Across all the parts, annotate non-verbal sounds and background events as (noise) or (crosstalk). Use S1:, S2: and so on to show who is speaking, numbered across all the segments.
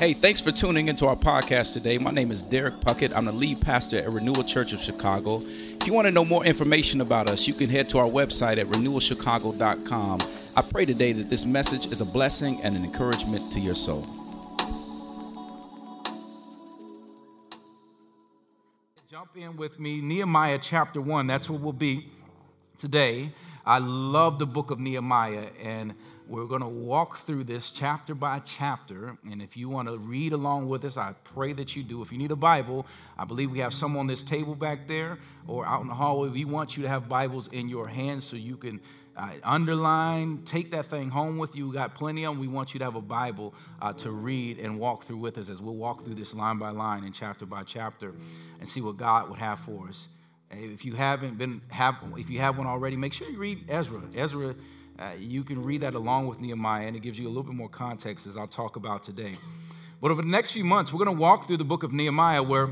S1: Hey, thanks for tuning into our podcast today. My name is Derek Puckett. I'm the lead pastor at Renewal Church of Chicago. If you want to know more information about us, you can head to our website at renewalchicago.com. I pray today that this message is a blessing and an encouragement to your soul. Jump in with me, Nehemiah chapter 1. That's what we'll be today. I love the book of Nehemiah, and we're going to walk through this chapter by chapter. And if you want to read along with us, I pray that you do. If you need a Bible, I believe we have some on this table back there or out in the hallway. We want you to have Bibles in your hands so you can uh, underline, take that thing home with you. We got plenty of them. We want you to have a Bible uh, to read and walk through with us as we'll walk through this line by line and chapter by chapter and see what God would have for us. If you haven't been have, if you have one already, make sure you read Ezra. Ezra uh, you can read that along with Nehemiah, and it gives you a little bit more context as I'll talk about today. But over the next few months, we're going to walk through the book of Nehemiah where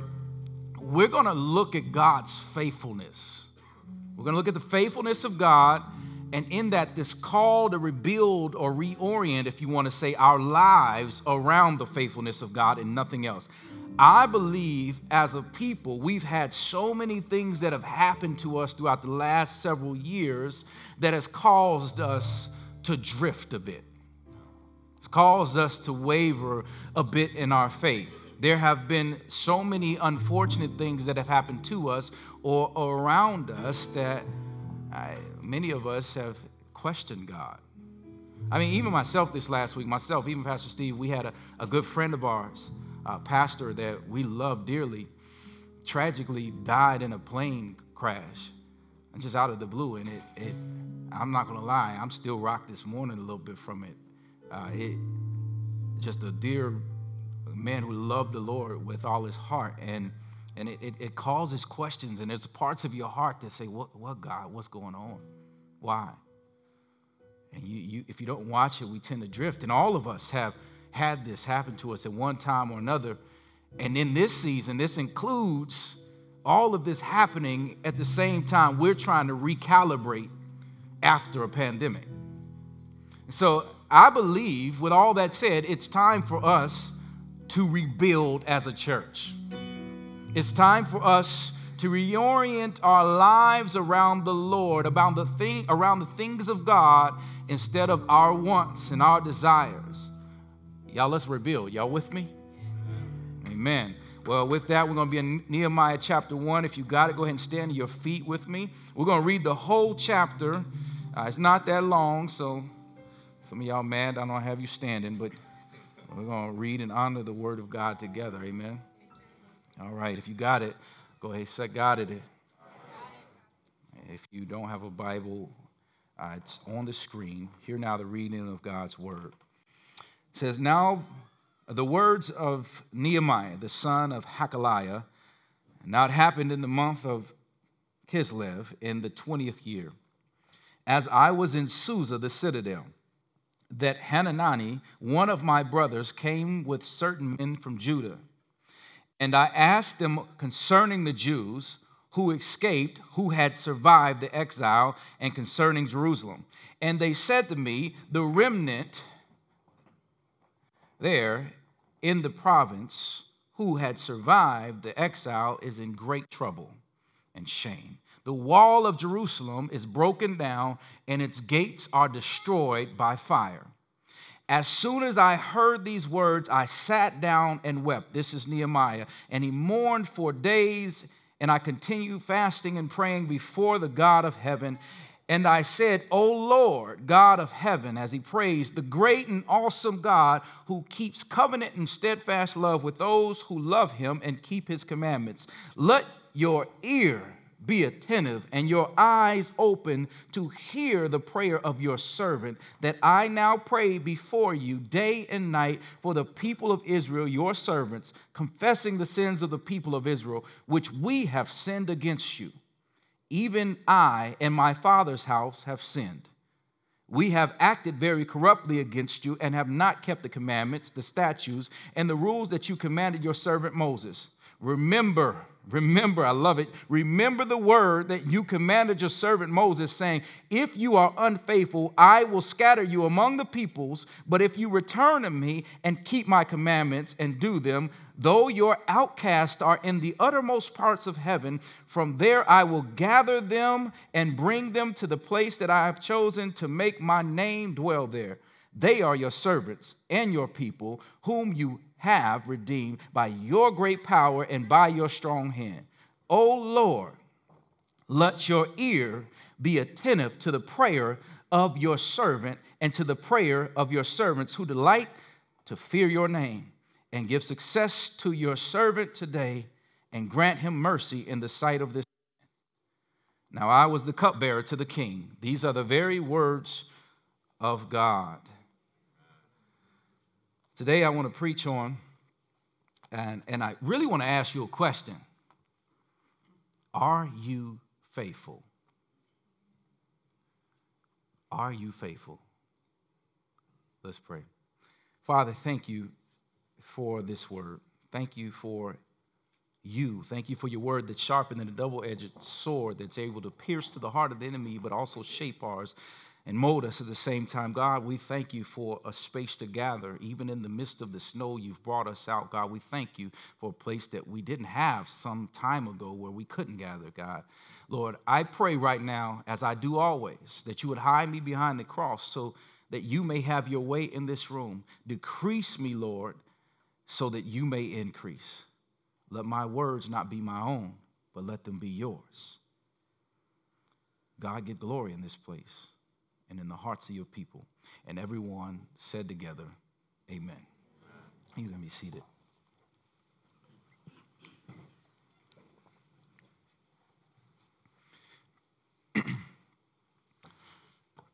S1: we're going to look at God's faithfulness. We're going to look at the faithfulness of God, and in that, this call to rebuild or reorient, if you want to say, our lives around the faithfulness of God and nothing else. I believe as a people, we've had so many things that have happened to us throughout the last several years that has caused us to drift a bit. It's caused us to waver a bit in our faith. There have been so many unfortunate things that have happened to us or around us that I, many of us have questioned God. I mean, even myself this last week, myself, even Pastor Steve, we had a, a good friend of ours uh, pastor that we love dearly tragically died in a plane crash. And just out of the blue and it, it i'm not gonna lie i'm still rocked this morning a little bit from it. Uh, it just a dear man who loved the lord with all his heart and and it, it, it causes questions and there's parts of your heart that say what, what god what's going on? Why? And you, you if you don't watch it we tend to drift and all of us have had this happen to us at one time or another. And in this season, this includes all of this happening at the same time we're trying to recalibrate after a pandemic. So I believe, with all that said, it's time for us to rebuild as a church. It's time for us to reorient our lives around the Lord, about the thing, around the things of God, instead of our wants and our desires. Y'all, let's rebuild. Y'all with me? Amen. Well, with that, we're going to be in Nehemiah chapter 1. If you got it, go ahead and stand to your feet with me. We're going to read the whole chapter. Uh, it's not that long, so some of y'all mad I don't have you standing, but we're going to read and honor the word of God together. Amen. All right, if you got it, go ahead, set God at it. If you don't have a Bible, uh, it's on the screen. Hear now the reading of God's word says, Now the words of Nehemiah, the son of Hakaliah, now it happened in the month of Kislev in the 20th year, as I was in Susa, the citadel, that Hanani, one of my brothers, came with certain men from Judah. And I asked them concerning the Jews who escaped, who had survived the exile, and concerning Jerusalem. And they said to me, The remnant there in the province who had survived the exile is in great trouble and shame. The wall of Jerusalem is broken down and its gates are destroyed by fire. As soon as I heard these words, I sat down and wept. This is Nehemiah. And he mourned for days, and I continued fasting and praying before the God of heaven. And I said, O Lord, God of heaven, as he praised, the great and awesome God who keeps covenant and steadfast love with those who love him and keep his commandments. Let your ear be attentive and your eyes open to hear the prayer of your servant that I now pray before you day and night for the people of Israel, your servants, confessing the sins of the people of Israel, which we have sinned against you. Even I and my father's house have sinned. We have acted very corruptly against you and have not kept the commandments, the statutes, and the rules that you commanded your servant Moses. Remember, remember, I love it. Remember the word that you commanded your servant Moses, saying, If you are unfaithful, I will scatter you among the peoples. But if you return to me and keep my commandments and do them, though your outcasts are in the uttermost parts of heaven, from there I will gather them and bring them to the place that I have chosen to make my name dwell there. They are your servants and your people, whom you have redeemed by your great power and by your strong hand. O Lord, let your ear be attentive to the prayer of your servant and to the prayer of your servants who delight to fear your name, and give success to your servant today, and grant him mercy in the sight of this. Now I was the cupbearer to the king. These are the very words of God. Today I want to preach on, and, and I really want to ask you a question Are you faithful? Are you faithful? Let's pray. Father, thank you for this word. Thank you for you. Thank you for your word that's sharper than a double edged sword that's able to pierce to the heart of the enemy, but also shape ours and mold us at the same time. God, we thank you for a space to gather. Even in the midst of the snow, you've brought us out. God, we thank you for a place that we didn't have some time ago where we couldn't gather, God. Lord, I pray right now, as I do always, that you would hide me behind the cross so that you may have your way in this room. Decrease me, Lord, so that you may increase. Let my words not be my own, but let them be yours. God, get glory in this place and in the hearts of your people. And everyone said together, Amen. You can be seated. (clears throat)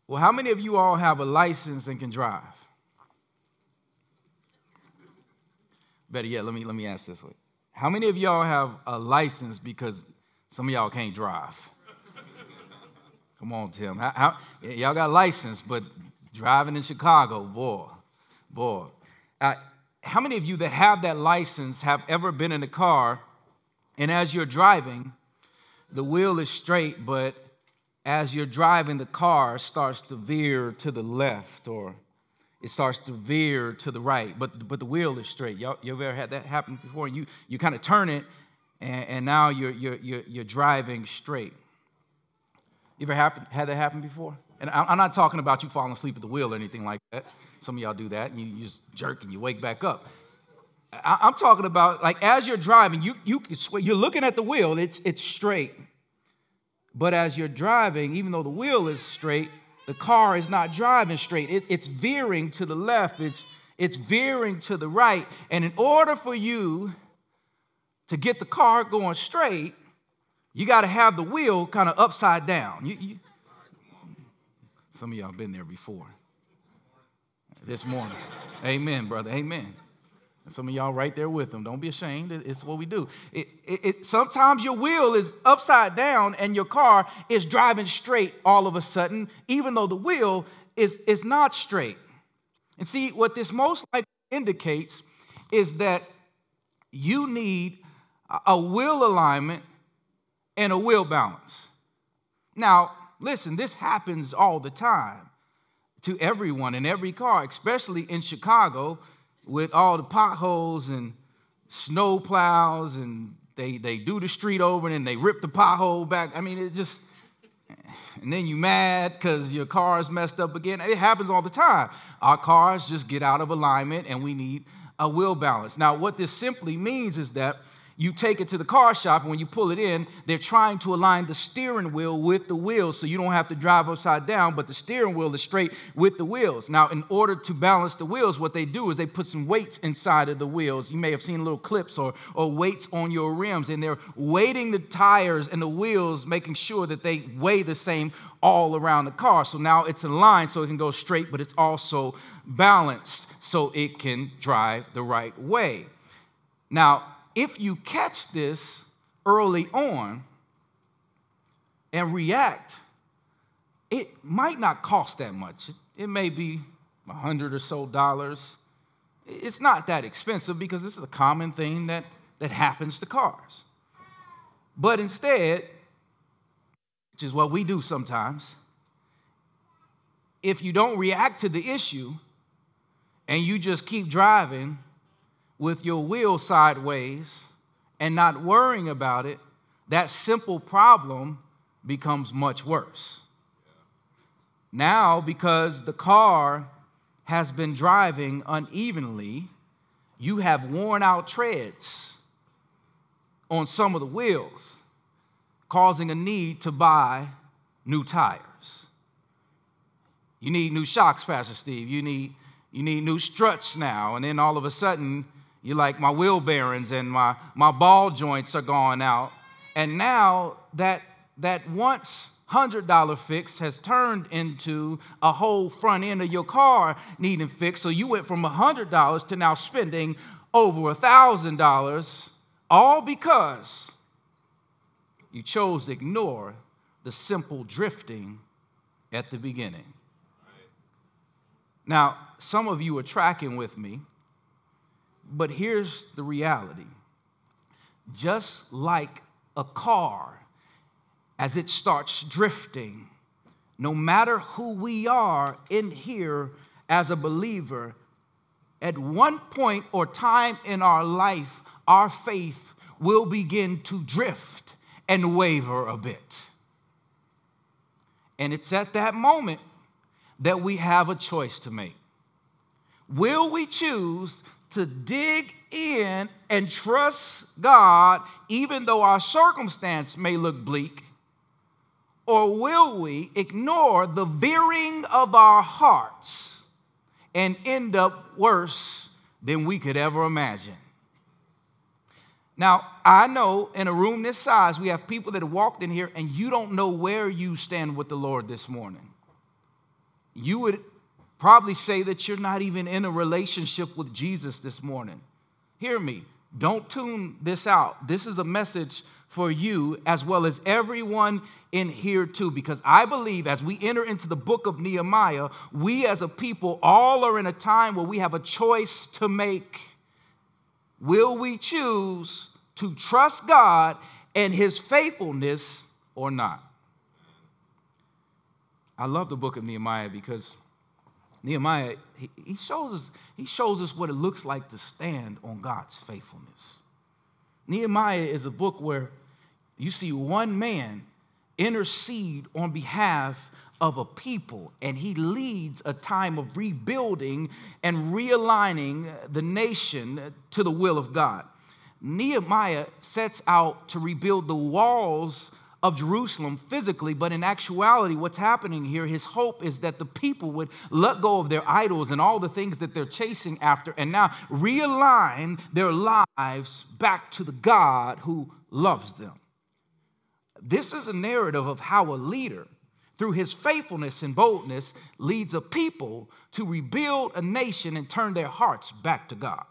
S1: well, how many of you all have a license and can drive? Better yet, let me, let me ask this way. How many of y'all have a license because some of y'all can't drive? Come on, Tim. How, how, y'all got license, but driving in Chicago, boy, boy. Uh, how many of you that have that license have ever been in a car and as you're driving, the wheel is straight, but as you're driving, the car starts to veer to the left or it starts to veer to the right, but, but the wheel is straight. Y'all, you ever had that happen before? You, you kind of turn it, and, and now you're, you're, you're, you're driving straight. You ever happen, had that happen before? And I'm not talking about you falling asleep at the wheel or anything like that. Some of y'all do that, and you, just jerk and you wake back up. I, am talking about like as you're driving, you, you, you're looking at the wheel, it's, it's straight. But as you're driving, even though the wheel is straight, the car is not driving straight. It, it's veering to the left, it's, it's veering to the right. And in order for you to get the car going straight, you got to have the wheel kind of upside down. You, you, some of y'all been there before. This morning. Amen, brother. Amen. Some of y'all right there with them. Don't be ashamed. It's what we do. It, it, it, sometimes your wheel is upside down and your car is driving straight all of a sudden, even though the wheel is, is not straight. And see, what this most likely indicates is that you need a wheel alignment and a wheel balance. Now, listen, this happens all the time to everyone in every car, especially in Chicago with all the potholes and snow plows and they, they do the street over and then they rip the pothole back. I mean, it just, and then you mad because your car is messed up again. It happens all the time. Our cars just get out of alignment and we need a wheel balance. Now, what this simply means is that you take it to the car shop, and when you pull it in, they're trying to align the steering wheel with the wheels so you don't have to drive upside down, but the steering wheel is straight with the wheels. Now, in order to balance the wheels, what they do is they put some weights inside of the wheels. You may have seen little clips or, or weights on your rims, and they're weighting the tires and the wheels, making sure that they weigh the same all around the car. So now it's aligned so it can go straight, but it's also balanced so it can drive the right way. Now, if you catch this early on and react, it might not cost that much. It may be a hundred or so dollars. It's not that expensive because this is a common thing that that happens to cars. But instead, which is what we do sometimes, if you don't react to the issue and you just keep driving with your wheel sideways and not worrying about it, that simple problem becomes much worse. Now, because the car has been driving unevenly, you have worn out treads on some of the wheels, causing a need to buy new tires. You need new shocks, Pastor Steve. You need, you need new struts now. And then all of a sudden, you're like, my wheel bearings and my, my ball joints are going out. And now that, that once $100 fix has turned into a whole front end of your car needing fixed. So you went from $100 to now spending over $1,000, all because you chose to ignore the simple drifting at the beginning. Now, some of you are tracking with me, but here's the reality. Just like a car as it starts drifting, no matter who we are in here as a believer, at one point or time in our life, our faith will begin to drift and waver a bit. And it's at that moment that we have a choice to make. Will we choose to dig in and trust God even though our circumstance may look bleak? Or will we ignore the veering of our hearts and end up worse than we could ever imagine? Now, I know in a room this size, we have people that have walked in here and you don't know where you stand with the Lord this morning. You would probably say that you're not even in a relationship with Jesus this morning. Hear me. Don't tune this out. This is a message for you as well as everyone in here too, because I believe as we enter into the book of Nehemiah, we as a people all are in a time where we have a choice to make. Will we choose to trust God and his faithfulness or not? I love the book of Nehemiah because Nehemiah, he, shows us, he shows us what it looks like to stand on God's faithfulness. Nehemiah is a book where you see one man intercede on behalf of a people, and he leads a time of rebuilding and realigning the nation to the will of God. Nehemiah sets out to rebuild the walls of Jerusalem physically, but in actuality, what's happening here, his hope is that the people would let go of their idols and all the things that they're chasing after and now realign their lives back to the God who loves them. This is a narrative of how a leader, through his faithfulness and boldness, leads a people to rebuild a nation and turn their hearts back to God.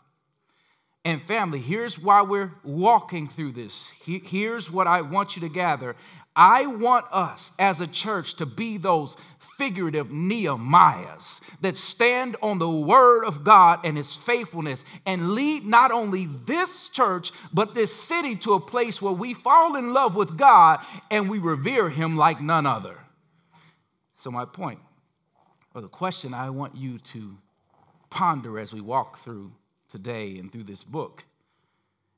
S1: And family, here's why we're walking through this. Here's what I want you to gather. I want us as a church to be those figurative Nehemiahs that stand on the word of God and his faithfulness and lead not only this church, but this city to a place where we fall in love with God and we revere him like none other. So, my point, or the question I want you to ponder as we walk through today and through this book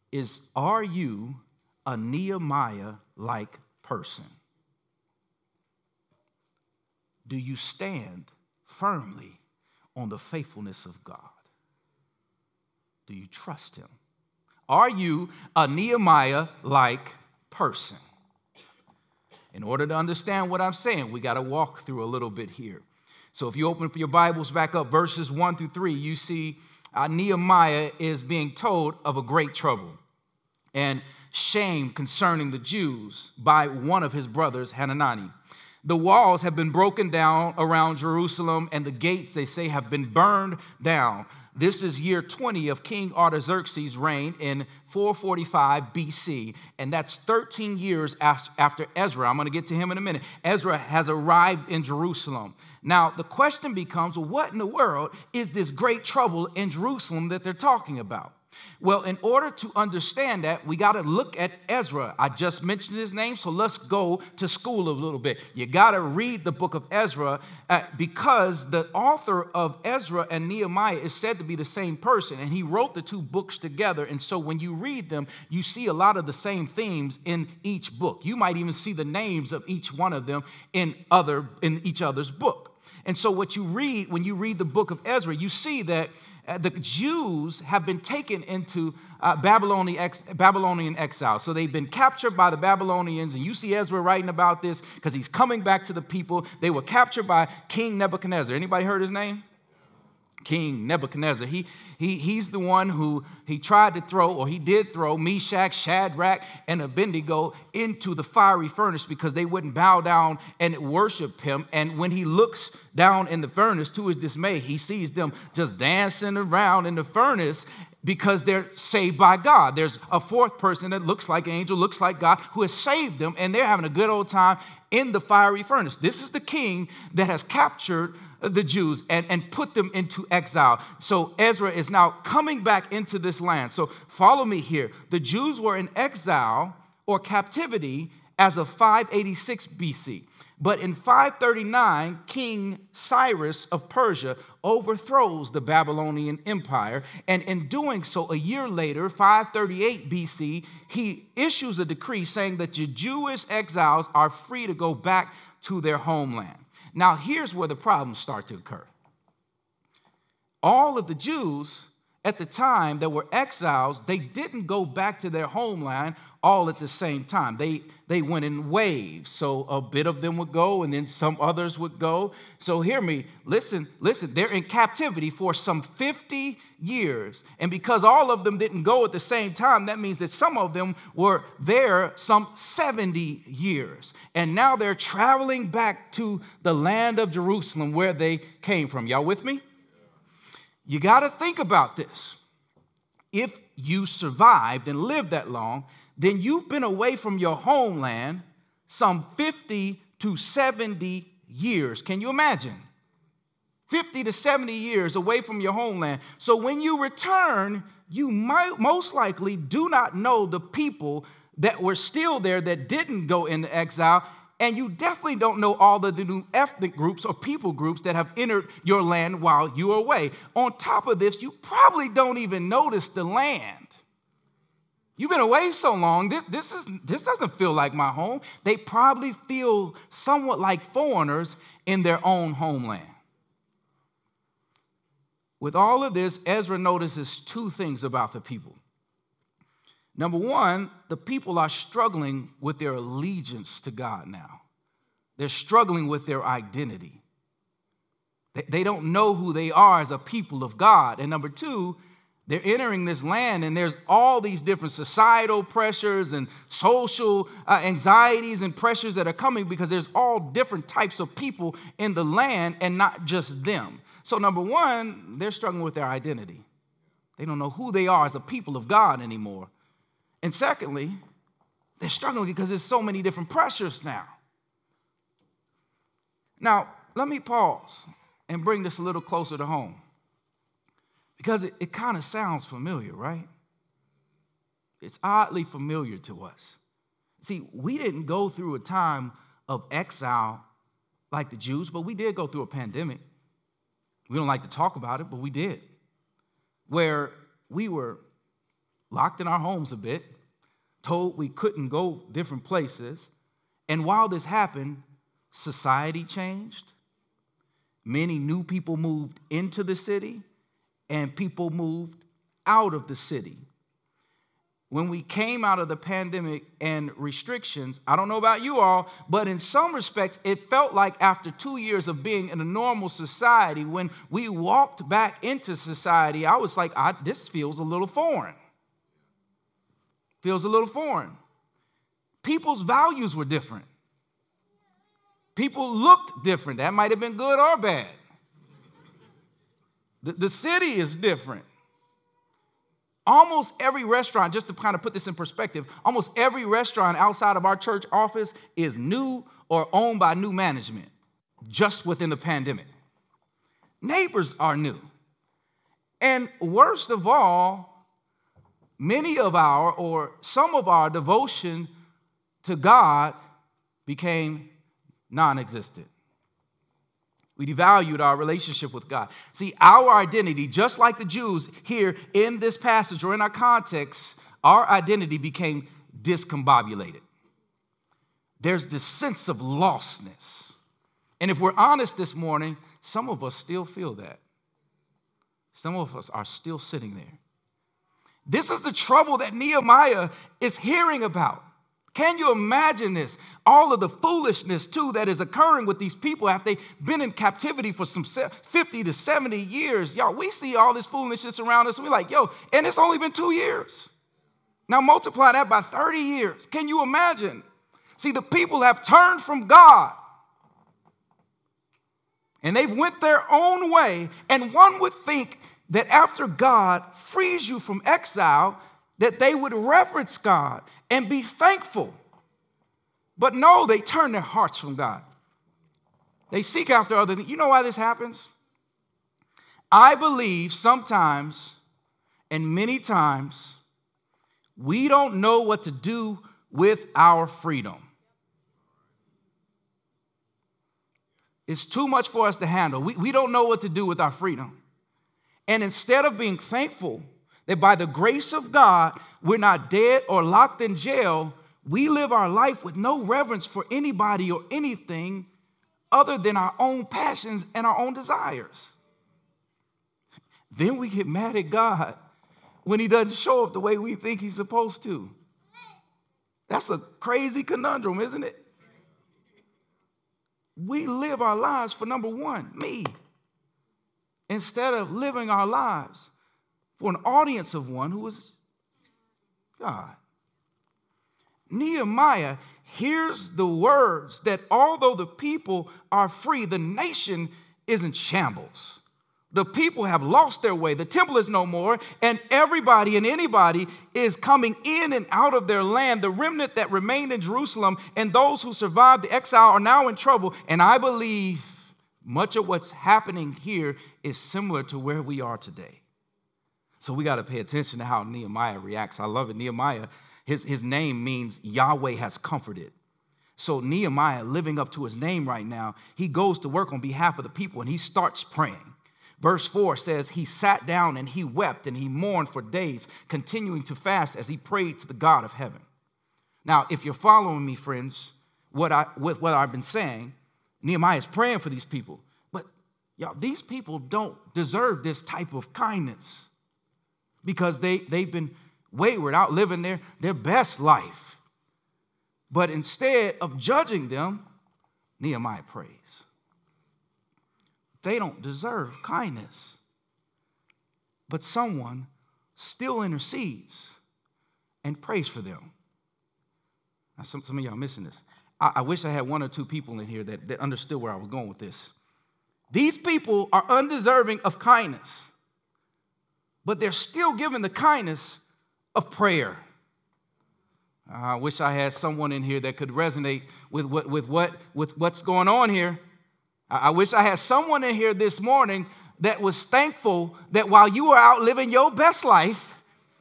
S1: is Are you a Nehemiah like person? Do you stand firmly on the faithfulness of God? Do you trust Him? Are you a Nehemiah like person? In order to understand what I'm saying, we got to walk through a little bit here. So if you open up your Bibles back up, verses one through three, you see uh, Nehemiah is being told of a great trouble and shame concerning the Jews by one of his brothers, Hanani. The walls have been broken down around Jerusalem, and the gates, they say, have been burned down. This is year 20 of King Artaxerxes' reign in 445 BC, and that's 13 years after Ezra. I'm going to get to him in a minute. Ezra has arrived in Jerusalem. Now, the question becomes what in the world is this great trouble in Jerusalem that they're talking about? Well, in order to understand that, we got to look at Ezra. I just mentioned his name, so let's go to school a little bit. You got to read the book of Ezra uh, because the author of Ezra and Nehemiah is said to be the same person, and he wrote the two books together. And so when you read them, you see a lot of the same themes in each book. You might even see the names of each one of them in other in each other's book. And so what you read when you read the book of Ezra, you see that uh, the Jews have been taken into uh, Babylonian, ex- Babylonian exile. So they've been captured by the Babylonians, and you see Ezra writing about this because he's coming back to the people. They were captured by King Nebuchadnezzar. Anybody heard his name? King Nebuchadnezzar. He, he, he's the one who he tried to throw, or he did throw, Meshach, Shadrach, and Abednego into the fiery furnace because they wouldn't bow down and worship him. And when he looks down in the furnace, to his dismay, he sees them just dancing around in the furnace because they're saved by God. There's a fourth person that looks like an angel, looks like God, who has saved them, and they're having a good old time in the fiery furnace. This is the king that has captured the Jews and, and put them into exile. So Ezra is now coming back into this land. So follow me here. The Jews were in exile or captivity as of 586 BC. But in 539, King Cyrus of Persia overthrows the Babylonian Empire. And in doing so, a year later, 538 BC, he issues a decree saying that the Jewish exiles are free to go back to their homeland. Now, here's where the problems start to occur. All of the Jews at the time that were exiles, they didn't go back to their homeland all at the same time. They, they went in waves. So a bit of them would go and then some others would go. So hear me, listen, listen, they're in captivity for some 50 years. And because all of them didn't go at the same time, that means that some of them were there some 70 years. And now they're traveling back to the land of Jerusalem where they came from. Y'all with me? You got to think about this. If you survived and lived that long, then you've been away from your homeland some 50 to 70 years. Can you imagine? 50 to 70 years away from your homeland. So when you return, you might most likely do not know the people that were still there that didn't go into exile and you definitely don't know all the new ethnic groups or people groups that have entered your land while you are away. On top of this, you probably don't even notice the land. You've been away so long, this, this, is, this doesn't feel like my home. They probably feel somewhat like foreigners in their own homeland. With all of this, Ezra notices two things about the people. Number one, the people are struggling with their allegiance to God now. They're struggling with their identity. They don't know who they are as a people of God. And number two, they're entering this land, and there's all these different societal pressures and social uh, anxieties and pressures that are coming because there's all different types of people in the land and not just them. So, number one, they're struggling with their identity. They don't know who they are as a people of God anymore. And secondly, they're struggling because there's so many different pressures now. Now, let me pause and bring this a little closer to home because it, it kind of sounds familiar, right? It's oddly familiar to us. See, we didn't go through a time of exile like the Jews, but we did go through a pandemic. We don't like to talk about it, but we did. Where we were locked in our homes a bit, told we couldn't go different places. And while this happened, society changed. Many new people moved into the city, and people moved out of the city. When we came out of the pandemic and restrictions, I don't know about you all, but in some respects, it felt like after two years of being in a normal society, when we walked back into society, I was like, this feels a little foreign feels a little foreign. People's values were different. People looked different. That might have been good or bad. The, the city is different. Almost every restaurant, just to kind of put this in perspective, almost every restaurant outside of our church office is new or owned by new management. just within the pandemic. Neighbors are new. And worst of all, many of our, or some of our devotion to God became non existent. We devalued our relationship with God. See, our identity, just like the Jews here in this passage or in our context, our identity became discombobulated. There's this sense of lostness. And if we're honest this morning, some of us still feel that. Some of us are still sitting there. This is the trouble that Nehemiah is hearing about. Can you imagine this? All of the foolishness, too, that is occurring with these people after they've been in captivity for some 50 to 70 years. Y'all, we see all this foolishness around us, and we're like, yo, and it's only been two years. Now multiply that by 30 years. Can you imagine? See, the people have turned from God. And they've went their own way. And one would think that after God frees you from exile, that they would reverence God and be thankful. But no, they turn their hearts from God. They seek after other things. You know why this happens? I believe sometimes and many times we don't know what to do with our freedom. It's too much for us to handle. We, we don't know what to do with our freedom. And instead of being thankful that by the grace of God, we're not dead or locked in jail, we live our life with no reverence for anybody or anything other than our own passions and our own desires. Then we get mad at God when He doesn't show up the way we think He's supposed to. That's a crazy conundrum, isn't it? We live our lives for number one, me, instead of living our lives for an audience of one who is God. Nehemiah hears the words that although the people are free, the nation is in shambles. The people have lost their way. The temple is no more, and everybody and anybody is coming in and out of their land. The remnant that remained in Jerusalem and those who survived the exile are now in trouble. And I believe much of what's happening here is similar to where we are today. So we got to pay attention to how Nehemiah reacts. I love it. Nehemiah, his, his name means Yahweh has comforted. So Nehemiah, living up to his name right now, he goes to work on behalf of the people and he starts praying. Verse 4 says, He sat down and he wept and he mourned for days, continuing to fast as he prayed to the God of heaven. Now, if you're following me, friends, what I, with what I've been saying, Nehemiah is praying for these people. Y'all, these people don't deserve this type of kindness because they, they've been wayward, out living their, their best life. But instead of judging them, Nehemiah prays. They don't deserve kindness. But someone still intercedes and prays for them. Now, some, some of y'all missing this. I, I, wish I had one or two people in here that, that understood where I was going with this. These people are undeserving of kindness, but they're still given the kindness of prayer. Ah, I wish I had someone in here that could resonate with, what, with, what, with what's going on here. I wish I had someone in here this morning that was thankful that while you were out living your best life,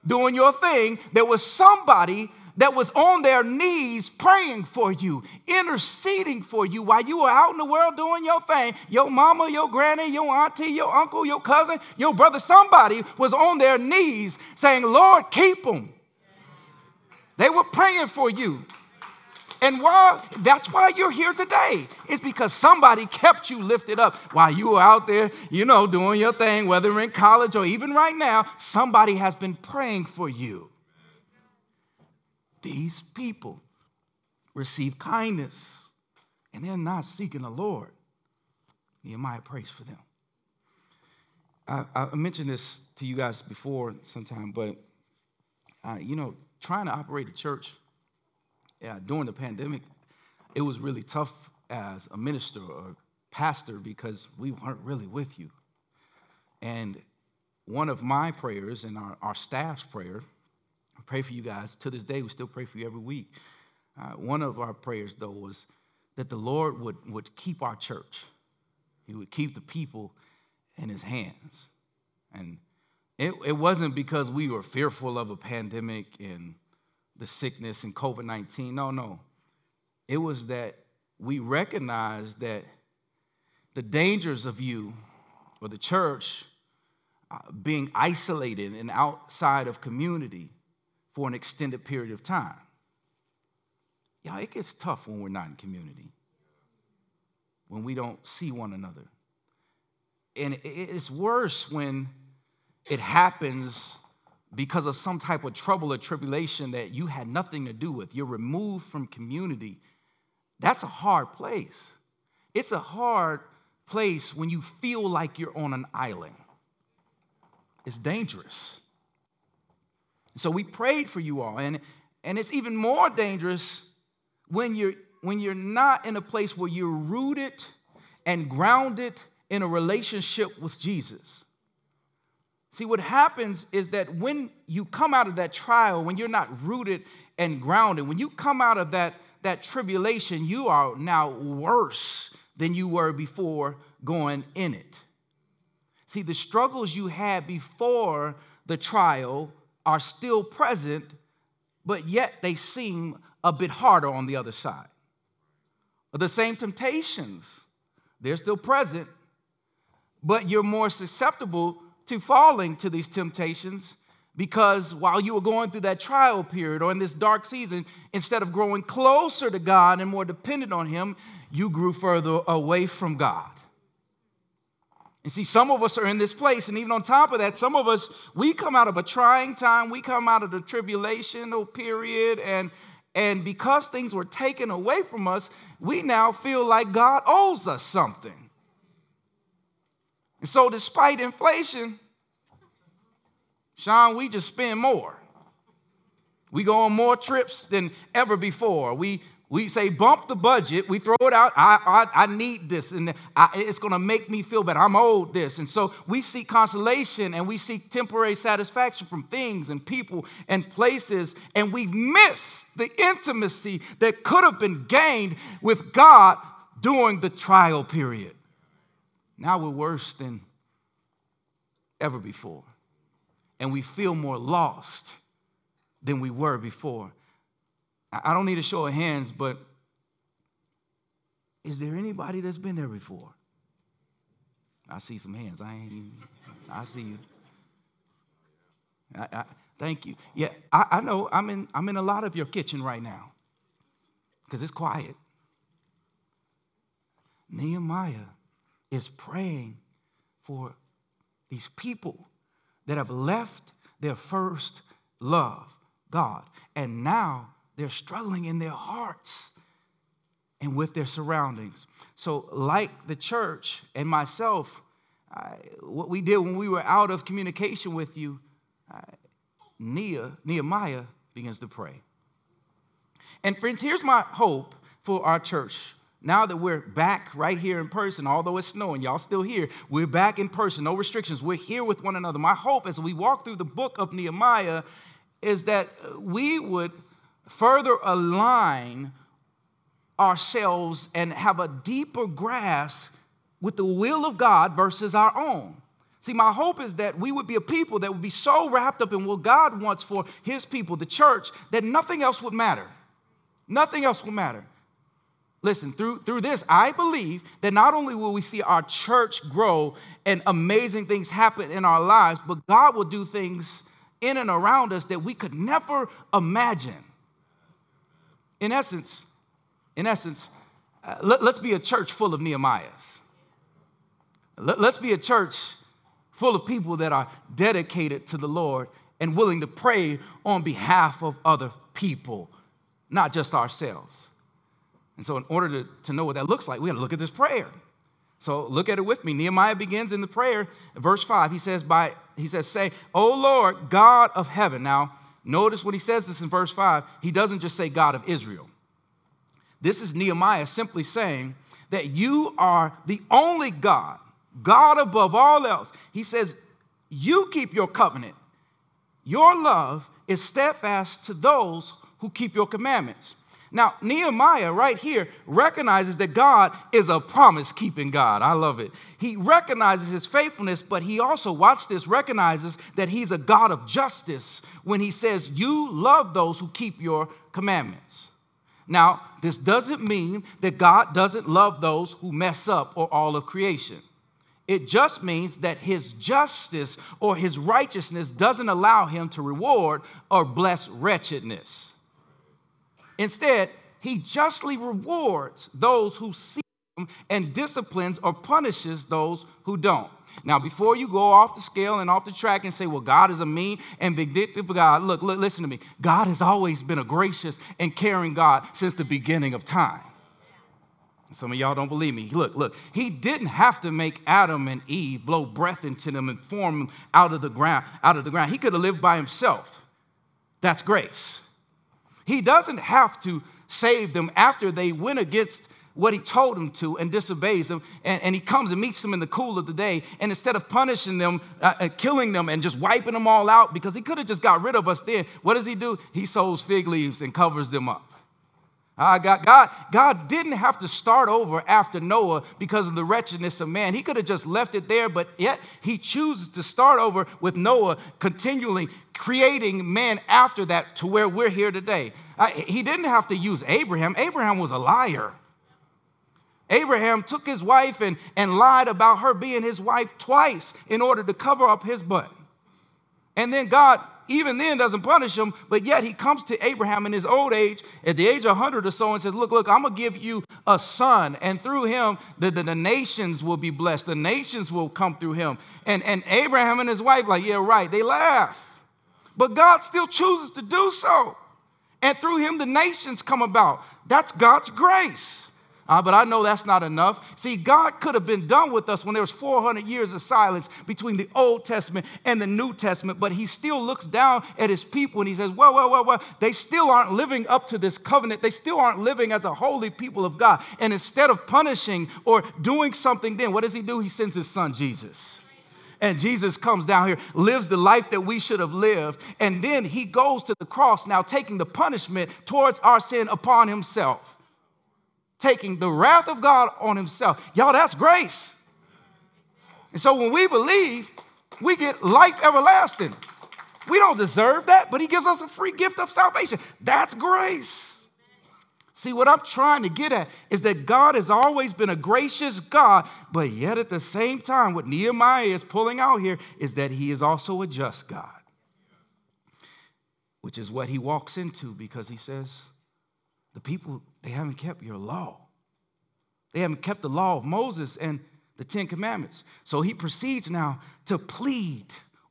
S1: doing your thing, there was somebody that was on their knees praying for you, interceding for you while you were out in the world doing your thing. Your mama, your granny, your auntie, your uncle, your cousin, your brother, somebody was on their knees saying, Lord, keep them. They were praying for you. And why that's why you're here today. It's because somebody kept you lifted up while you were out there, you know, doing your thing, whether in college or even right now, somebody has been praying for you. These people receive kindness and they're not seeking the Lord. Nehemiah prays for them. I, I mentioned this to you guys before sometime, but uh, you know, trying to operate a church yeah, during the pandemic, it was really tough as a minister or pastor because we weren't really with you. And one of my prayers and our, our staff's prayer, pray for you guys. To this day, we still pray for you every week. Uh, one of our prayers, though, was that the Lord would, would keep our church. He would keep the people in his hands. And it, it wasn't because we were fearful of a pandemic and the sickness and COVID 19. No, no. It was that we recognized that the dangers of you or the church uh, being isolated and outside of community for an extended period of time. Yeah, it gets tough when we're not in community, when we don't see one another. And it's worse when it happens because of some type of trouble or tribulation that you had nothing to do with. You're removed from community. That's a hard place. It's a hard place when you feel like you're on an island. It's dangerous. So we prayed for you all, and, and it's even more dangerous when you're when you're not in a place where you're rooted and grounded in a relationship with Jesus. See, what happens is that when you come out of that trial, when you're not rooted and grounded, when you come out of that, that tribulation, you are now worse than you were before going in it. See, the struggles you had before the trial are still present, but yet they seem a bit harder on the other side. The same temptations, they're still present, but you're more susceptible to falling to these temptations because while you were going through that trial period or in this dark season, instead of growing closer to God and more dependent on Him, you grew further away from God. And see, some of us are in this place, and even on top of that, some of us, we come out of a trying time, we come out of the tribulational period, and, and because things were taken away from us, we now feel like God owes us something. And so, despite inflation, Sean, we just spend more. We go on more trips than ever before. We we say bump the budget, we throw it out. I, I, I need this, and I, it's going to make me feel better. I'm owed this. And so we seek consolation and we seek temporary satisfaction from things and people and places, and we've missed the intimacy that could have been gained with God during the trial period. Now we're worse than ever before, and we feel more lost than we were before. I don't need a show of hands, but is there anybody that's been there before? I see some hands. I ain't even, I see you. I, I, thank you. Yeah, I, I know I'm in, I'm in a lot of your kitchen right now because it's quiet. Nehemiah is praying for these people that have left their first love, God, and now they're struggling in their hearts and with their surroundings. So, like the church and myself, I, what we did when we were out of communication with you, I, Nehemiah begins to pray. And, friends, here's my hope for our church. Now that we're back right here in person, although it's snowing, y'all still here. We're back in person, no restrictions. We're here with one another. My hope as we walk through the book of Nehemiah is that we would further align ourselves and have a deeper grasp with the will of God versus our own. See, my hope is that we would be a people that would be so wrapped up in what God wants for His people, the church, that nothing else would matter. Nothing else will matter. Listen, through, through this, I believe that not only will we see our church grow and amazing things happen in our lives, but God will do things in and around us that we could never imagine. In essence, in essence, uh, let, us be a church full of Nehemiahs. Let, let's be a church full of people that are dedicated to the Lord and willing to pray on behalf of other people, not just ourselves. And so, in order to, to know what that looks like, we got to look at this prayer. So look at it with me. Nehemiah begins in the prayer, verse 5. He says, by he says, say, O Lord, God of heaven. Now, Notice when he says this in verse 5, he doesn't just say God of Israel. This is Nehemiah simply saying that you are the only God, God above all else. He says, You keep your covenant. Your love is steadfast to those who keep your commandments. Now, Nehemiah, right here, recognizes that God is a promise keeping God. I love it. He recognizes his faithfulness, but he also, watch this, recognizes that he's a God of justice when he says, You love those who keep your commandments. Now, this doesn't mean that God doesn't love those who mess up or all of creation. It just means that his justice or his righteousness doesn't allow him to reward or bless wretchedness. Instead, he justly rewards those who seek him and disciplines or punishes those who don't. Now, before you go off the scale and off the track and say, well, God is a mean and vindictive God, look, look, listen to me. God has always been a gracious and caring God since the beginning of time. Some of y'all don't believe me. Look, look, he didn't have to make Adam and Eve blow breath into them and form them out of the ground, out of the ground. He could have lived by himself. That's grace. He doesn't have to save them after they went against what he told them to and disobeys them. And, and he comes and meets them in the cool of the day. And instead of punishing them, uh, uh, killing them, and just wiping them all out, because he could have just got rid of us then, what does he do? He sews fig leaves and covers them up. Uh, God, God, God didn't have to start over after Noah because of the wretchedness of man. He could have just left it there, but yet he chooses to start over with Noah, continually creating man after that to where we're here today. Uh, he didn't have to use Abraham. Abraham was a liar. Abraham took his wife and, and lied about her being his wife twice in order to cover up his butt. And then God even then doesn't punish him, but yet he comes to Abraham in his old age, at the age of 100 or so, and says, Look, look, I'm going to give you a son, and through him, the, the, the, nations will be blessed. The nations will come through him. And, and Abraham and his wife, like, Yeah, right, they laugh. But God still chooses to do so. And through him, the nations come about. That's God's grace. Uh, but I know that's not enough. See, God could have been done with us when there was 400 years of silence between the Old Testament and the New Testament, but he still looks down at his people and he says, well, well, well, well, they still aren't living up to this covenant. They still aren't living as a holy people of God. And instead of punishing or doing something then, what does he do? He sends his son, Jesus. And Jesus comes down here, lives the life that we should have lived, and then he goes to the cross, now taking the punishment towards our sin upon himself taking the wrath of God on himself. Y'all, that's grace. And so when we believe, we get life everlasting. We don't deserve that, but he gives us a free gift of salvation. That's grace. See, what I'm trying to get at is that God has always been a gracious God, but yet at the same time, what Nehemiah is pulling out here is that he is also a just God, which is what he walks into because he says, the people, they haven't kept your law. They haven't kept the law of Moses and the Ten Commandments. So he proceeds now to plead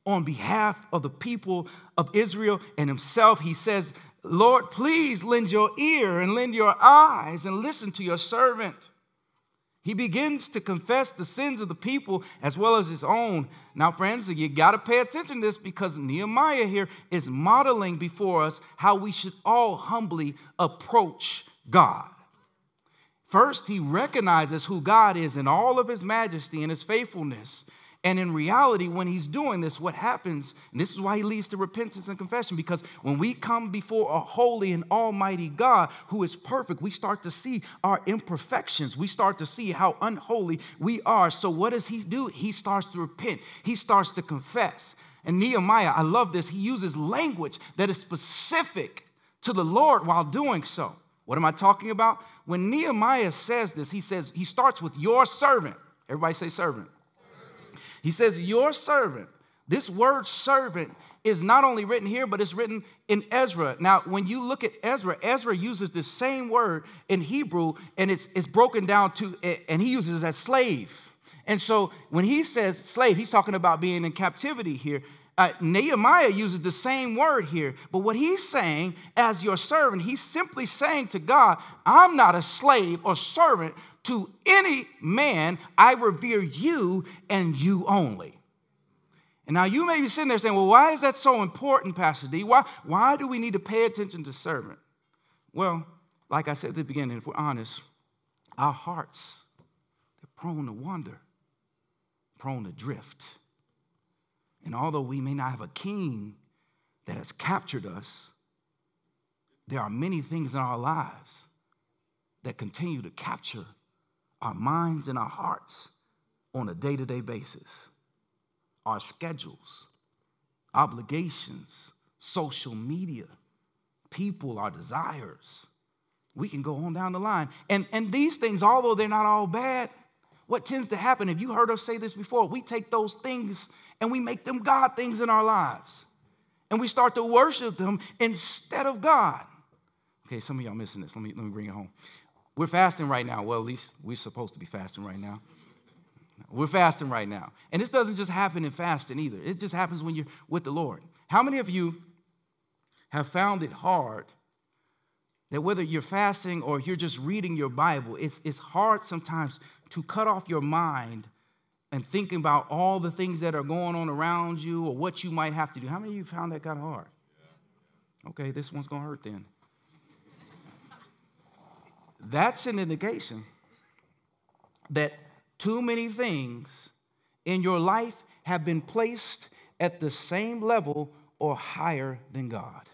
S1: on behalf of the people of Israel and himself. He says, Lord, please lend your ear and lend your eyes and listen to your servant. He begins to confess the sins of the people as well as his own. Now, friends, you got to pay attention to this because Nehemiah here is modeling before us how we should all humbly approach God. First, he recognizes who God is in all of his majesty and his faithfulness. And in reality, when he's doing this, what happens, and this is why he leads to repentance and confession, because when we come before a holy and almighty God who is perfect, we start to see our imperfections. We start to see how unholy we are. So, what does he do? He starts to repent, he starts to confess. And Nehemiah, I love this, he uses language that is specific to the Lord while doing so. What am I talking about? When Nehemiah says this, he says, he starts with your servant. Everybody say servant. He says, Your servant. This word servant is not only written here, but it's written in Ezra. Now, when you look at Ezra, Ezra uses the same word in Hebrew, and it's, it's broken down to, and he uses it as slave. And so when he says slave, he's talking about being in captivity here. Uh, Nehemiah uses the same word here, but what he's saying as your servant, he's simply saying to God, I'm not a slave or servant to any man, I revere you and you only. And now you may be sitting there saying, well, why is that so important, Pastor D? Why, why do we need to pay attention to servant? Well, like I said at the beginning, if we're honest, our hearts, they're prone to wander, prone to drift. And although we may not have a king that has captured us, there are many things in our lives that continue to capture our minds and our hearts on a day to day basis. Our schedules, obligations, social media, people, our desires. We can go on down the line. And, and these things, although they're not all bad, what tends to happen, if you heard us say this before, we take those things and we make them God things in our lives. And we start to worship them instead of God. Okay, some of y'all missing this. Let me, let me bring it home. We're fasting right now. Well, at least we're supposed to be fasting right now. We're fasting right now. And this doesn't just happen in fasting either, it just happens when you're with the Lord. How many of you have found it hard that whether you're fasting or you're just reading your Bible, it's, it's hard sometimes to cut off your mind and thinking about all the things that are going on around you or what you might have to do. How many of you found that kind of hard? Okay, this one's gonna hurt then. That's an indication that too many things in your life have been placed at the same level or higher than God.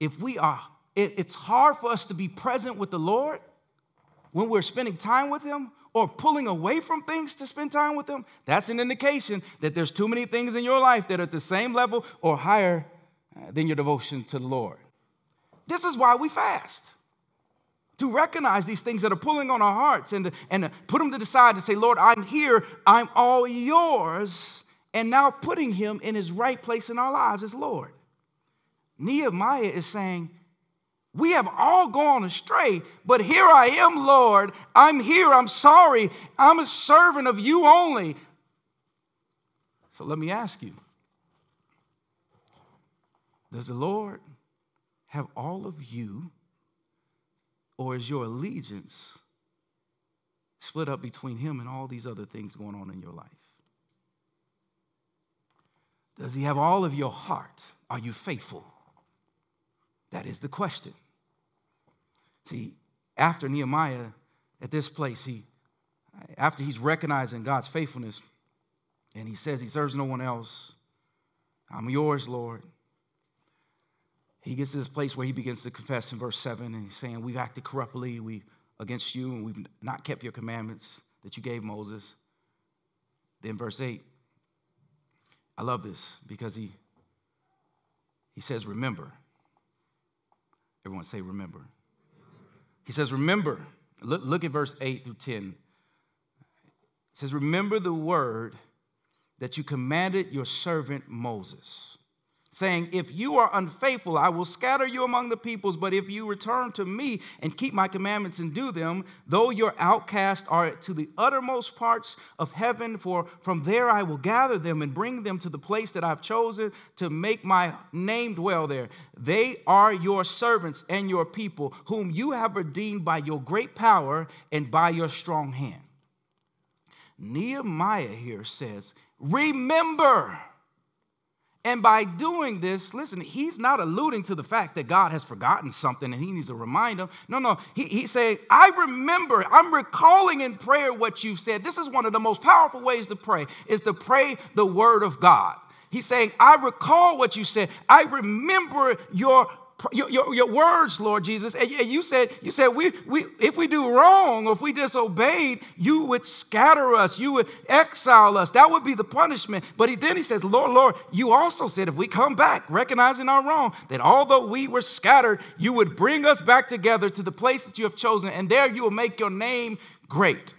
S1: If we are, it, it's hard for us to be present with the Lord when we're spending time with Him or pulling away from things to spend time with Him. That's an indication that there's too many things in your life that are at the same level or higher uh, than your devotion to the Lord. This is why we fast to recognize these things that are pulling on our hearts and and put them to the side and say, Lord, I'm here, I'm all yours, and now putting him in his right place in our lives as Lord. Nehemiah is saying, We have all gone astray, but here I am, Lord. I'm here, I'm sorry, I'm a servant of you only. So let me ask you Does the Lord have all of you? Or is your allegiance split up between him and all these other things going on in your life? Does he have all of your heart? Are you faithful? That is the question. See, after Nehemiah at this place, he after he's recognizing God's faithfulness and he says he serves no one else, I'm yours, Lord he gets to this place where he begins to confess in verse 7 and he's saying, We've acted corruptly we, against you and we've not kept your commandments that you gave Moses. Then, verse 8, I love this because he, he says, Remember. Everyone say, Remember. He says, Remember. Look, look at verse 8 through 10. It says, Remember the word that you commanded your servant Moses saying, If you are unfaithful, I will scatter you among the peoples. But if you return to me and keep my commandments and do them, though your outcasts are to the uttermost parts of heaven, for from there I will gather them and bring them to the place that I've chosen to make my name dwell there. They are your servants and your people, whom you have redeemed by your great power and by your strong hand. Nehemiah here says, Remember and by doing this, listen, he's not alluding to the fact that God has forgotten something and he needs to remind him. No, no. He, he's saying, I remember, I'm recalling in prayer what you've said. This is one of the most powerful ways to pray, is to pray the word of God. He's saying, I recall what you said. I remember your your, your, your, words, Lord Jesus. And you said, you said we, we, if we do wrong or if we disobeyed, you would scatter us, you would exile us. That would be the punishment. But he, then he says, Lord, Lord, you also said if we come back, recognizing our wrong, that although we were scattered, you would bring us back together to the place that you have chosen, and there you will make your name great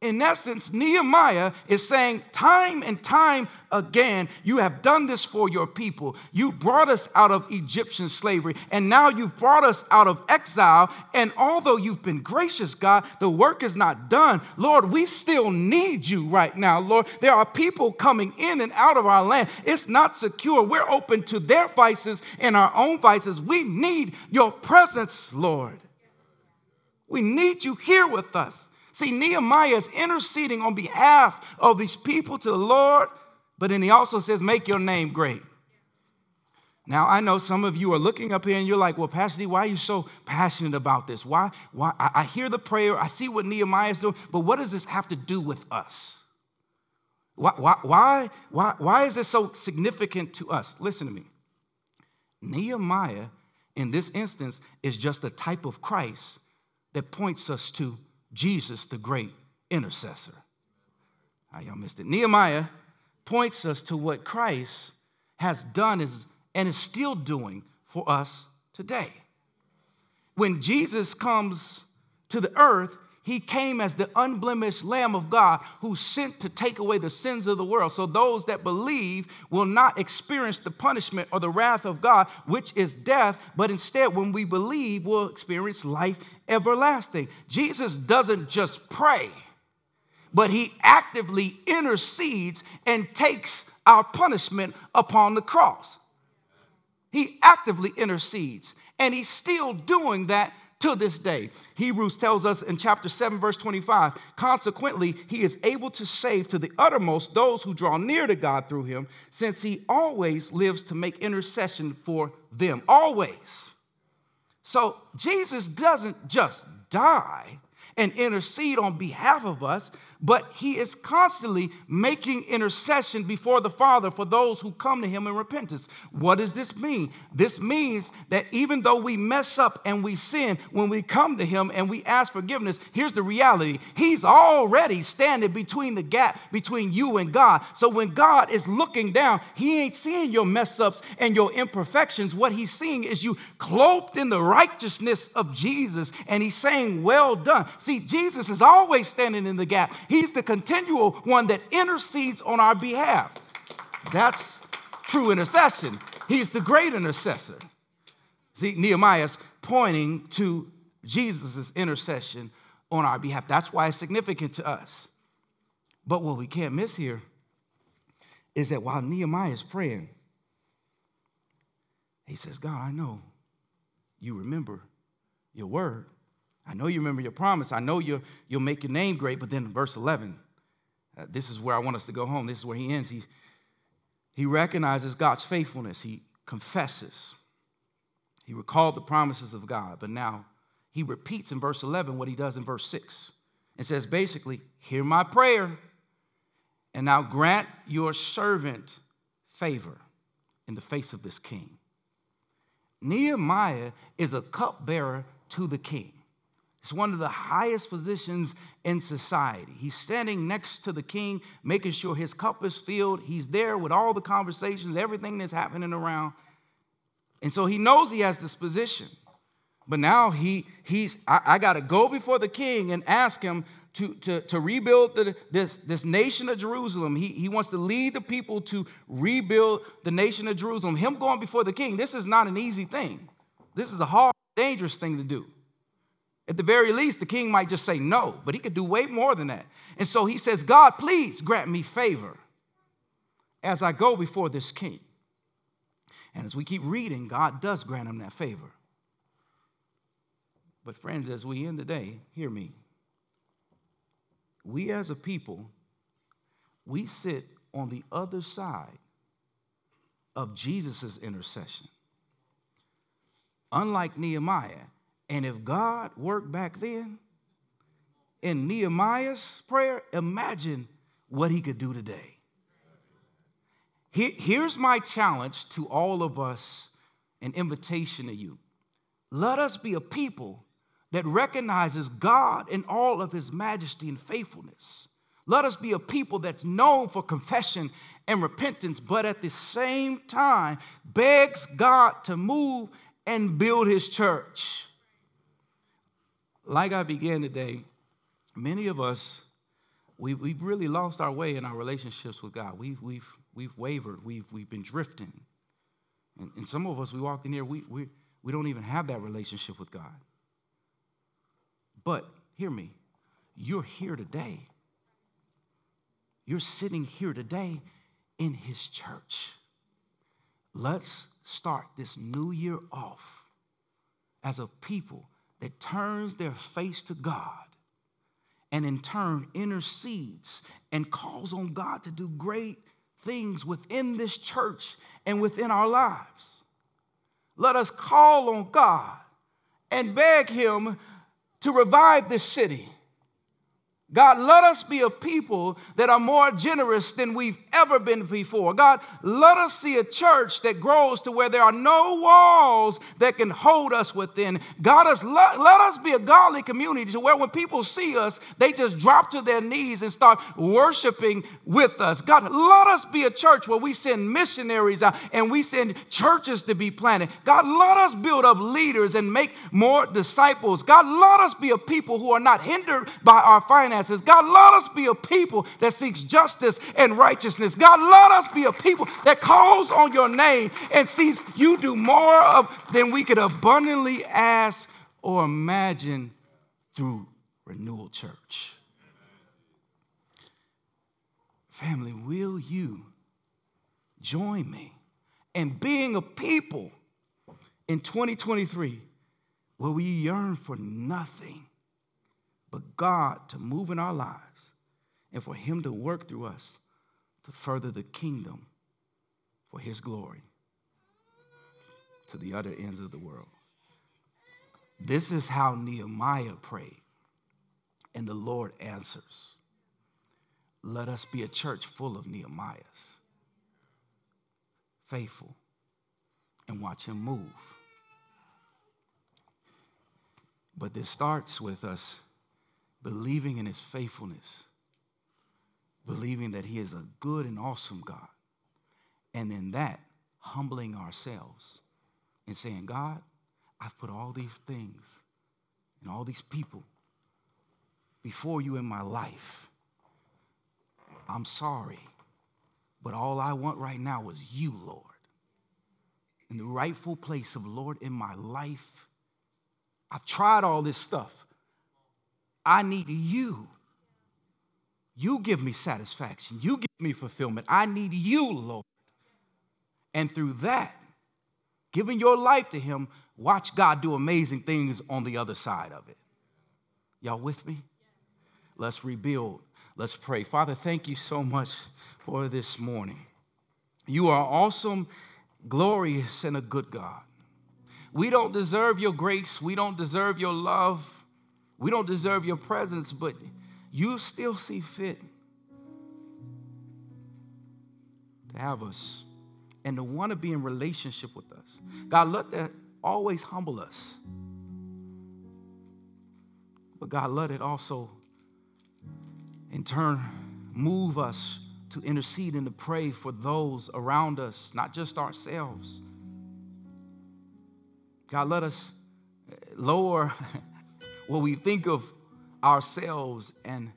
S1: in essence, Nehemiah is saying, time and time again, you have done this for your people. You brought us out of Egyptian slavery, and now you've brought us out of exile. And although you've been gracious, God, the work is not done. Lord, we still need you right now, Lord. There are people coming in and out of our land. It's not secure. We're open to their vices and our own vices. We need your presence, Lord. We need you here with us. See, Nehemiah is interceding on behalf of these people to the Lord, but then he also says, Make your name great. Now, I know some of you are looking up here and you're like, well, Pastor D, why are you so passionate about this? Why? why? I hear the prayer, I see what Nehemiah is doing, but what does this have to do with us? Why, why, why, why is this so significant to us? Listen to me. Nehemiah, in this instance, is just a type of Christ that points us to Jesus, the great intercessor. How y'all missed it. Nehemiah points us to what Christ has done is, and is still doing for us today. When Jesus comes to the earth, he came as the unblemished Lamb of God who sent to take away the sins of the world. So those that believe will not experience the punishment or the wrath of God, which is death, but instead, when we believe, we'll experience life everlasting. Jesus doesn't just pray, but he actively intercedes and takes our punishment upon the cross. He actively intercedes, and he's still doing that to this day. Hebrews tells us in chapter 7, verse 25, consequently, he is able to save to the uttermost those who draw near to God through him, since he always lives to make intercession for them. Always. So Jesus doesn't just die and intercede on behalf of us, but he is constantly making intercession before the Father for those who come to him in repentance. What does this mean? This means that even though we mess up and we sin, when we come to him and we ask forgiveness, here's the reality He's already standing between the gap between you and God. So when God is looking down, he ain't seeing your mess ups and your imperfections. What he's seeing is you cloaked in the righteousness of Jesus, and he's saying, Well done. See, Jesus is always standing in the gap. He's the continual one that intercedes on our behalf. That's true intercession. He's the great intercessor. See, Nehemiah's pointing to Jesus' intercession on our behalf. That's why it's significant to us. But what we can't miss here is that while Nehemiah is praying, he says, God, I know you remember your word. I know you remember your promise. I know you, you'll make your name great. But then verse 11, uh, this is where I want us to go home. This is where he ends. He, he recognizes God's faithfulness. He confesses. He recalled the promises of God. But now he repeats in verse 11 what he does in verse 6 and says basically, Hear my prayer, and now grant your servant favor in the face of this king. Nehemiah is a cupbearer to the king. It's one of the highest positions in society. He's standing next to the king, making sure his cup is filled. He's there with all the conversations, everything that's happening around. And so he knows he has this position. But now he, he's, I, I got to go before the king and ask him to, to, to rebuild the, this, this nation of Jerusalem. He, he wants to lead the people to rebuild the nation of Jerusalem. Him going before the king, this is not an easy thing. This is a hard, dangerous thing to do. At the very least, the king might just say no, but he could do way more than that. And so he says, God, please grant me favor as I go before this king. And as we keep reading, God does grant him that favor. But, friends, as we end the day, hear me. We as a people, we sit on the other side of Jesus' intercession. Unlike Nehemiah, and if God worked back then in Nehemiah's prayer, imagine what he could do today. Here's my challenge to all of us, an invitation to you. Let us be a people that recognizes God in all of his majesty and faithfulness. Let us be a people that's known for confession and repentance, but at the same time begs God to move and build his church like I began today, many of us, we, we've really lost our way in our relationships with God. We've, we've, we've wavered, we've, we've been drifting. And, and some of us, we walked in here, we, we, we don't even have that relationship with God. But hear me, you're here today. You're sitting here today in His church. Let's start this new year off as a people that turns their face to God and in turn intercedes and calls on God to do great things within this church and within our lives. Let us call on God and beg Him to revive this city. God, let us be a people that are more generous than we've ever been before. God, let us see a church that grows to where there are no walls that can hold us within. God, us, let, let us be a godly community to where when people see us, they just drop to their knees and start worshiping with us. God, let us be a church where we send missionaries out and we send churches to be planted. God, let us build up leaders and make more disciples. God, let us be a people who are not hindered by our finances God, let us be a people that seeks justice and righteousness. God, let us be a people that calls on your name and sees you do more of than we could abundantly ask or imagine through Renewal Church. Family, will you join me in being a people in 2023 where we yearn for nothing but God to move in our lives and for Him to work through us to further the kingdom for His glory to the other ends of the world. This is how Nehemiah prayed, and the Lord answers. Let us be a church full of Nehemiahs, faithful, and watch Him move. But this starts with us believing in his faithfulness, believing that he is a good and awesome God. And in that, humbling ourselves and saying, God, I've put all these things and all these people before you in my life. I'm sorry, but all I want right now is you, Lord. In the rightful place of Lord in my life. I've tried all this stuff. I need you. You give me satisfaction. You give me fulfillment. I need you, Lord. And through that, giving your life to Him, watch God do amazing things on the other side of it. Y'all with me? Let's rebuild. Let's pray. Father, thank you so much for this morning. You are awesome, glorious, and a good God. We don't deserve your grace, we don't deserve your love. We don't deserve your presence, but you still see fit to have us and to want to be in relationship with us. God, let that always humble us. But God, let it also, in turn, move us to intercede and to pray for those around us, not just ourselves. God, let us lower (laughs) what we think of ourselves and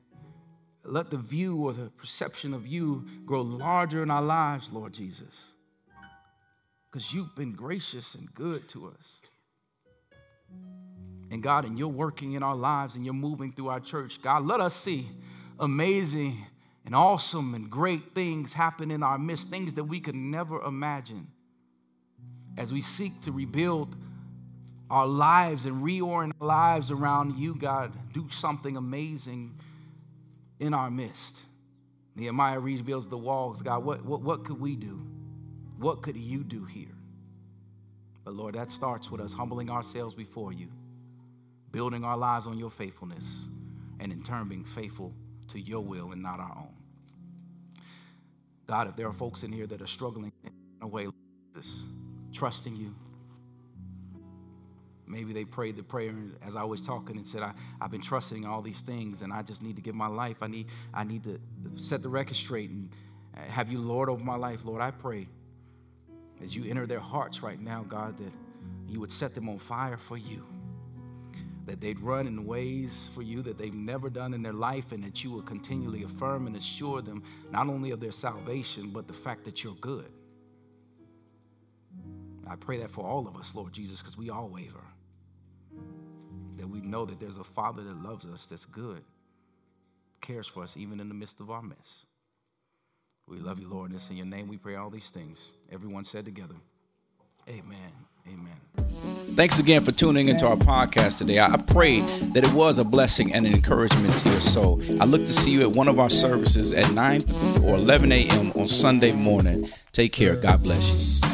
S1: let the view or the perception of you grow larger in our lives, Lord Jesus. Because you've been gracious and good to us. And God, and you're working in our lives and you're moving through our church. God, let us see amazing and awesome and great things happen in our midst, things that we could never imagine as we seek to rebuild our lives and reorient our lives around you, God. Do something amazing in our midst. Nehemiah rebuilds the walls. God, what, what, what could we do? What could you do here? But Lord, that starts with us humbling ourselves before you, building our lives on your faithfulness, and in turn being faithful to your will and not our own. God, if there are folks in here that are struggling in a way like this, trusting you, Maybe they prayed the prayer as I was talking and said, I, I've been trusting all these things and I just need to give my life. I need, I need to set the record straight and uh, have you Lord over my life. Lord, I pray as you enter their hearts right now, God, that you would set them on fire for you. That they'd run in ways for you that they've never done in their life, and that you will continually affirm and assure them not only of their salvation, but the fact that you're good. I pray that for all of us, Lord Jesus, because we all waver that we know that there's a Father that loves us, that's good, cares for us even in the midst of our mess. We love you, Lord. And it's in your name we pray all these things. Everyone said together, Amen. Amen.
S2: Thanks again for tuning into our podcast today. I pray that it was a blessing and an encouragement to your soul. I look to see you at one of our services at 9 or 11 a.m. on Sunday morning. Take care. God bless you.